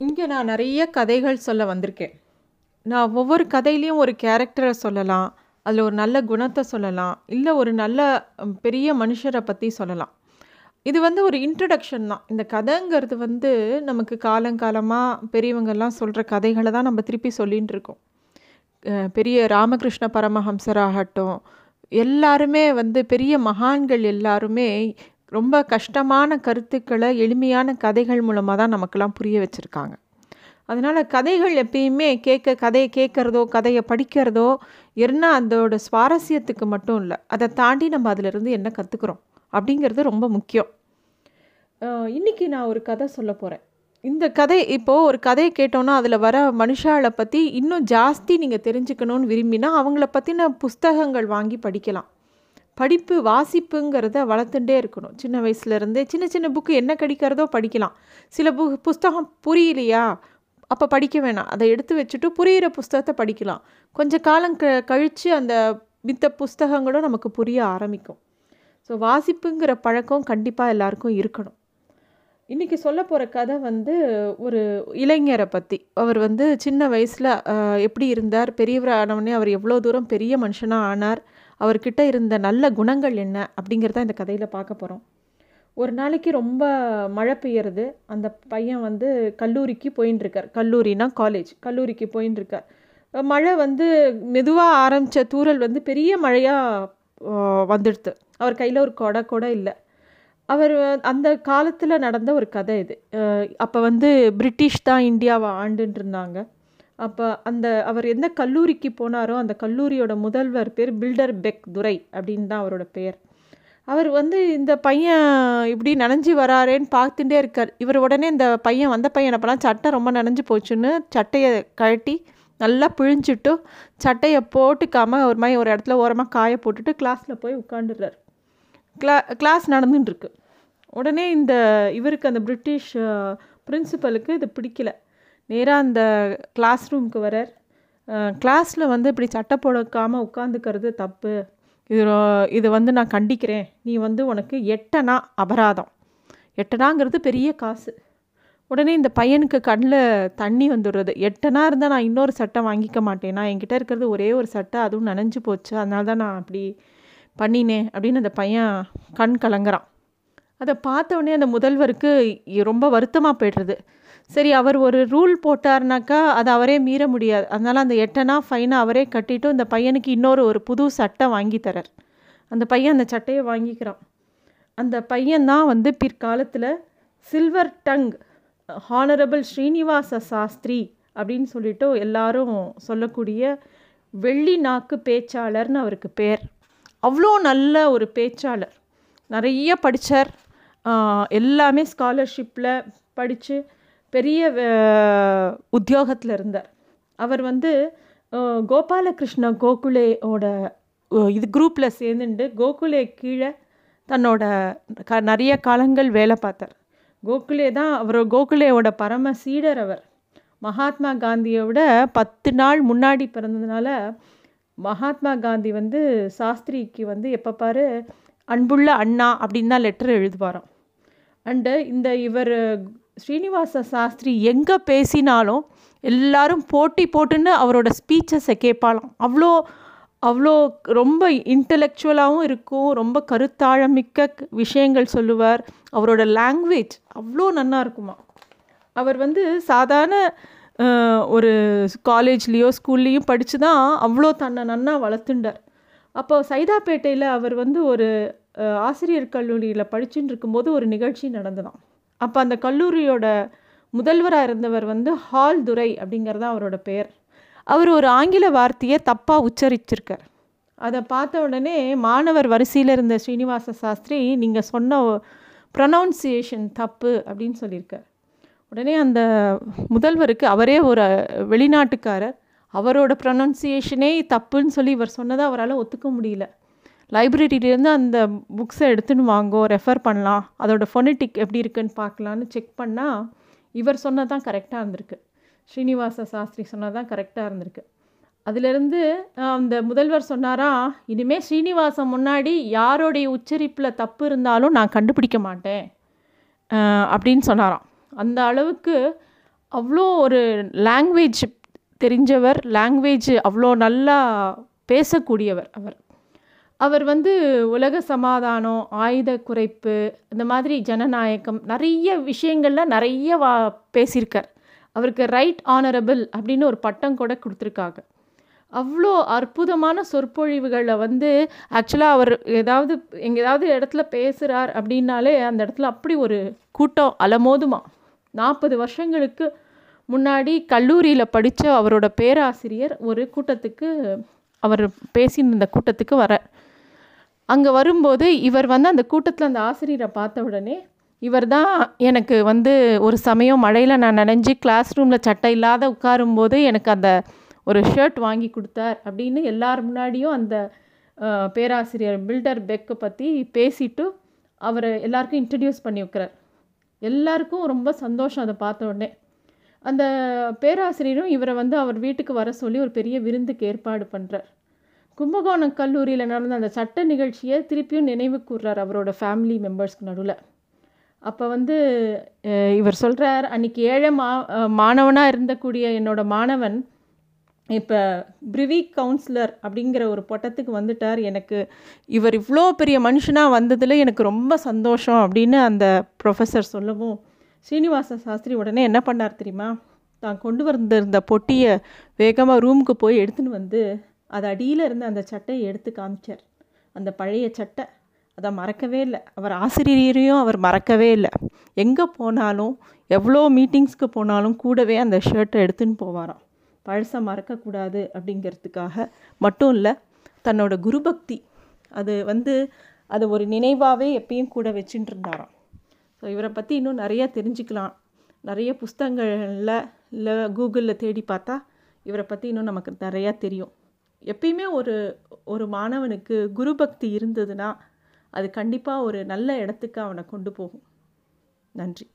இங்கே நான் நிறைய கதைகள் சொல்ல வந்திருக்கேன். நான் ஒவ்வொரு கதையிலையும் ஒரு கேரக்டரை சொல்லலாம் அதில் ஒரு நல்ல குணத்தை சொல்லலாம் இல்லை ஒரு நல்ல பெரிய மனுஷரை பற்றி சொல்லலாம். இது வந்து ஒரு இன்ட்ரடக்ஷன் தான். இந்த கதைங்கிறது வந்து நமக்கு காலங்காலமாக பெரியவங்கெல்லாம் சொல்கிற கதைகளை தான் நம்ம திருப்பி சொல்லின்னு இருக்கோம். பெரிய ராமகிருஷ்ண பரமஹம்சராகட்டும் எல்லாருமே வந்து பெரிய மகான்கள் எல்லாருமே ரொம்ப கஷ்டமான கருத்துக்களை எளிமையான கதைகள் மூலமாக தான் நமக்கெல்லாம் புரிய வச்சுருக்காங்க. அதனால் கதைகள் எப்பயுமே கேட்க கதையை கேட்குறதோ கதையை படிக்கிறதோ என்ன அதோட சுவாரஸ்யத்துக்கு மட்டும் இல்லை அதை தாண்டி நம்ம அதிலிருந்து என்ன கற்றுக்குறோம் அப்படிங்கிறது ரொம்ப முக்கியம். இன்றைக்கி நான் ஒரு கதை சொல்ல போகிறேன் இந்த கதை இப்போது ஒரு கதையை கேட்டோன்னா அதில் வர மனுஷாவை பற்றி இன்னும் ஜாஸ்தி நீங்கள் தெரிஞ்சுக்கணும்னு விரும்பினா அவங்கள பற்றின புஸ்தகங்கள் வாங்கி படிக்கலாம். படிப்பு வாசிப்புங்கிறத வளர்த்துட்டே இருக்கணும். சின்ன வயசுலேருந்தே சின்ன சின்ன புக்கு என்ன கிடைக்கிறதோ படிக்கலாம். சில பு புஸ்தகம் புரியலையா? அப்போ படிக்க வேணாம். அதை எடுத்து வச்சுட்டு புரிகிற புஸ்தகத்தை படிக்கலாம். கொஞ்சம் காலம் க கழித்து அந்த மித்த புஸ்தகங்களும் நமக்கு புரிய ஆரம்பிக்கும். ஸோ வாசிப்புங்கிற பழக்கம் கண்டிப்பாக எல்லாருக்கும் இருக்கணும். இன்றைக்கி சொல்ல போகிற கதை வந்து ஒரு இளைஞரை பற்றி அவர் வந்து சின்ன வயசில் எப்படி இருந்தார்? பெரியவர் ஆனவுடனே அவர் எவ்வளோ தூரம் பெரிய மனுஷனாக ஆனார்? அவர்கிட்ட இருந்த நல்ல குணங்கள் என்ன அப்படிங்கிறத இந்த கதையில் பார்க்க போகிறோம் ஒரு நாளைக்கு ரொம்ப மழை பெய்யறது அந்த பையன் வந்து கல்லூரிக்கு போயின்னு இருக்கார் கல்லூரினா காலேஜ் கல்லூரிக்கு போயின்னு இருக்கார் மழை வந்து மெதுவாக ஆரம்பித்த தூரல் வந்து பெரிய மழையாக வந்துடுது அவர் கையில் ஒரு கொடை கூட இல்லை. அவர் அந்த காலத்தில் நடந்த ஒரு கதை இது. அப்போ வந்து பிரிட்டிஷ் தான் இந்தியாவை ஆண்டுன்னு இருந்தாங்க அப்போ அந்த அவர் எந்த கல்லூரிக்கு போனாரோ அந்த கல்லூரியோட முதல்வர் பேர் பில்டர் பெக் துரை அப்படின்னு தான் அவரோட பெயர். அவர் வந்து இந்த பையன் இப்படி நனைஞ்சு வராரேன்னு பார்த்துட்டே இருக்கார். இவர் உடனே இந்த பையன் வந்த பையன் அப்போலாம் சட்டை ரொம்ப நனைஞ்சு போச்சுன்னு சட்டையை கழட்டி நல்லா பிழிஞ்சிட்டு சட்டையை போட்டுக்காமல் ஒரு மாதிரி ஒரு இடத்துல ஓரமாக காய போட்டுட்டு கிளாஸில் போய் உட்காந்துடுறார் கிளா கிளாஸ் நடந்துட்டுருக்கு. உடனே இந்த இவருக்கு அந்த பிரிட்டிஷ் பிரின்சிபலுக்கு இது பிடிக்கல. நேராக அந்த கிளாஸ் ரூமுக்கு வரார் கிளாஸில் வந்து இப்படி சட்டை போடக்காமல் உட்காந்துக்கிறது தப்பு. இது ரொ- இது வந்து நான் கண்டிக்கிறேன். நீ வந்து உனக்கு எட்டனா அபராதம். எட்டனாங்கிறது பெரிய காசு. உடனே இந்த பையனுக்கு கண்ணில் தண்ணி வந்துடுறது. எட்டனா இருந்தால் நான் இன்னொரு சட்டை வாங்கிக்க மாட்டேனா? என்கிட்ட இருக்கிறது ஒரே ஒரு சட்டை அதுவும் நனைஞ்சு போச்சு. அதனால தான் நான் அப்படி பண்ணினேன் அப்படின்னு அந்த பையன் கண் கலங்குறான். அதை பார்த்த உடனே அந்த முதல்வருக்கு ரொம்ப வருத்தமாக போய்டுறது. சரி அவர் ஒரு ரூல் போட்டார்னாக்கா அதை அவரே மீற முடியாது. அதனால் அந்த எட்டனா ஃபைனை அவரே கட்டிட்டு இந்த பையனுக்கு இன்னொரு ஒரு புது சட்டை வாங்கி தரார். அந்த பையன் அந்த சட்டையை வாங்கிக்கிறான். அந்த பையன்தான் வந்து பிற்காலத்தில் silver tongue honourable Srinivasa Sastri அப்படின்னு சொல்லிட்டு எல்லாரும் சொல்லக்கூடிய வெள்ளி நாக்கு பேச்சாளர்னு அவருக்கு பேர். அவ்வளோ நல்ல ஒரு பேச்சாளர். நிறைய படித்தார் எல்லாமே ஸ்காலர்ஷிப்பில் படித்து பெரிய உத்தியோகத்தில் இருந்தார் அவர் வந்து கோபாலகிருஷ்ண கோகுலேயோட இது குரூப்பில் சேர்ந்துட்டு கோகுலே கீழே தன்னோட க நிறைய காலங்கள் வேலை பார்த்தார். கோகுலே தான் அவர் கோகுலேயோட பரம சீடர் அவர். மகாத்மா காந்தியோட பத்து நாள் முன்னாடி பிறந்ததுனால மகாத்மா காந்தி வந்து சாஸ்திரிக்கு வந்து எப்போ பாரு அன்புள்ள அண்ணா அப்படின்னு தான் லெட்டர் எழுதுவாராம். அண்டு இந்த இவர் ஸ்ரீனிவாச சாஸ்திரி எங்கே பேசினாலும் எல்லாரும் போட்டி போட்டுன்னு அவரோட ஸ்பீச்சஸை கேட்பாலாம் அவ்வளோ அவ்வளோ ரொம்ப இன்டலெக்சுவலாகவும் இருக்கும் ரொம்ப கருத்தாழமிக்க விஷயங்கள் சொல்லுவார். அவரோட லாங்குவேஜ் அவ்வளோ நன்னா இருக்குமா. அவர் வந்து சாதாரண ஒரு காலேஜ்லேயோ ஸ்கூல்லேயும் படித்து தான் அவ்வளோ தன்னை நன்னா வளர்த்துண்டார். அப்போ சைதாப்பேட்டையில் அவர் வந்து ஒரு ஆசிரியர் கல்லூரியில் படிச்சுட்டு இருக்கும்போது ஒரு நிகழ்ச்சி நடந்ததாம். அப்போ அந்த கல்லூரியோட முதல்வராக இருந்தவர் வந்து ஹால் துரை அப்படிங்கிறது தான் அவரோட பெயர் அவர் ஒரு ஆங்கில வார்த்தையை தப்பாக உச்சரிச்சிருக்கார். அதை பார்த்த உடனே மாணவர் வரிசையில் இருந்த ஸ்ரீனிவாச சாஸ்திரி நீங்கள் சொன்ன ப்ரனவுன்சியேஷன் தப்பு அப்படின்னு சொல்லியிருக்கார். உடனே அந்த முதல்வருக்கு அவரே ஒரு வெளிநாட்டுக்காரர். அவரோட ப்ரொனன்சியேஷனே தப்புன்னு சொல்லி இவர் சொன்னதை அவரால் ஒத்துக்க முடியல. லைப்ரரியிலேருந்து அந்த புக்ஸை எடுத்துன்னு வாங்கோ ரெஃபர் பண்ணலாம். அதோடய ஃபொனட்டிக் எப்படி இருக்குன்னு பார்க்கலான்னு செக் பண்ணால் இவர் சொன்னது தான் கரெக்டாக இருந்திருக்கு. ஸ்ரீனிவாச சாஸ்திரி சொன்னது தான் கரெக்டாக இருந்திருக்கு. அதிலிருந்து அந்த முதல்வர் சொன்னாரா இனிமேல் ஸ்ரீனிவாசம் முன்னாடி யாரோடைய உச்சரிப்பில் தப்பு இருந்தாலும் நான் கண்டுபிடிக்க மாட்டேன். அப்படின்னு சொன்னாராம். அந்த அளவுக்கு அவ்வளோ ஒரு லாங்குவேஜ் தெரிஞ்சவர் லாங்குவேஜ் அவ்வளோ நல்லா பேசக்கூடியவர் அவர். அவர் வந்து உலக சமாதானம் ஆயுத குறைப்பு இந்த மாதிரி ஜனநாயகம் நிறைய விஷயங்கள்ல நிறைய வா பேசியிருக்கார். அவருக்கு ரைட் ஆனரபிள் அப்படின்னு ஒரு பட்டம் கூட கொடுத்துருக்காங்க. அவ்வளோ அற்புதமான சொற்பொழிவுகளை வந்து ஆக்சுவலாக அவர் ஏதாவது எங்கே ஏதாவது இடத்துல பேசுகிறார் அப்படின்னாலே அந்த இடத்துல அப்படி ஒரு கூட்டம் அலமோதுமா. நாற்பது வருஷங்களுக்கு முன்னாடி கல்லூரியில் படித்த அவரோட பேராசிரியர் ஒரு கூட்டத்துக்கு அவர் பேசியிருந்த கூட்டத்துக்கு வர அங்கே வரும்போது இவர் வந்து அந்த கூட்டத்தில் அந்த ஆசிரியரை பார்த்த உடனே இவர் தான் எனக்கு வந்து ஒரு சமயம் மழையில் நான் நனைஞ்சு கிளாஸ் ரூமில் சட்டை இல்லாத உட்காரும்போது எனக்கு அந்த ஒரு ஷர்ட் வாங்கி கொடுத்தார் அப்படின்னு எல்லார் முன்னாடியும் அந்த பேராசிரியர் பில்டர் பெக்கை பற்றி பேசிட்டு அவரை எல்லாருக்கும் இன்ட்ரடியூஸ் பண்ணி வைக்கிறார். எல்லாருக்கும் ரொம்ப சந்தோஷம் அதை பார்த்த உடனே. அந்த பேராசிரியரும் இவரை வந்து அவர் வீட்டுக்கு வர சொல்லி ஒரு பெரிய விருந்துக்கு ஏற்பாடு பண்ணுறார் கும்பகோணம் கல்லூரியில் நடந்த அந்த சட்ட நிகழ்ச்சியை திருப்பியும் நினைவு கூர்றார் அவரோட ஃபேமிலி மெம்பர்ஸ்க்கு நடுவில். அப்போ வந்து இவர் சொல்கிறார் அன்னைக்கு ஏழை மா மாணவனாக இருந்தக்கூடிய என்னோட மாணவன் இப்போ பிரிவி கவுன்சிலர் அப்படிங்கிற ஒரு பட்டத்துக்கு வந்துட்டார். எனக்கு இவர் இவ்வளோ பெரிய மனுஷனாக வந்ததில் எனக்கு ரொம்ப சந்தோஷம் அப்படின்னு அந்த ப்ரொஃபஸர் சொல்லவும் ஸ்ரீனிவாச சாஸ்திரி உடனே என்ன பண்ணார் தெரியுமா? தான் கொண்டு வந்திருந்த பொட்டியை வேகமாக ரூமுக்கு போய் எடுத்துன்னு வந்து அது அடியில் இருந்த அந்த சட்டையை எடுத்து காமிச்சார். அந்த பழைய சட்டை அதை மறக்கவே இல்லை. அவர் ஆசிரியரையும் அவர் மறக்கவே இல்லை. எங்கே போனாலும் எவ்வளோ மீட்டிங்ஸ்க்கு போனாலும் கூடவே அந்த ஷர்ட்டை எடுத்துன்னு போவாராம். பழசை மறக்கக்கூடாது அப்படிங்கிறதுக்காக மட்டும் இல்லை தன்னோட குருபக்தி அது வந்து அது ஒரு நினைவாகவே எப்பயும் கூட வச்சுட்டு இருந்தாராம். ஸோ இவரை பற்றி இன்னும் நிறைய தெரிஞ்சுக்கலாம். நிறைய புஸ்தகங்களில் இல்லை கூகுளில் தேடி பார்த்தா இவரை பற்றி இன்னும் நமக்கு நிறையா தெரியும். எப்பயுமே ஒரு ஒரு மாணவனுக்கு குருபக்தி இருந்ததுன்னா அது கண்டிப்பாக ஒரு நல்ல இடத்துக்கு அவனை கொண்டு போகும். நன்றி.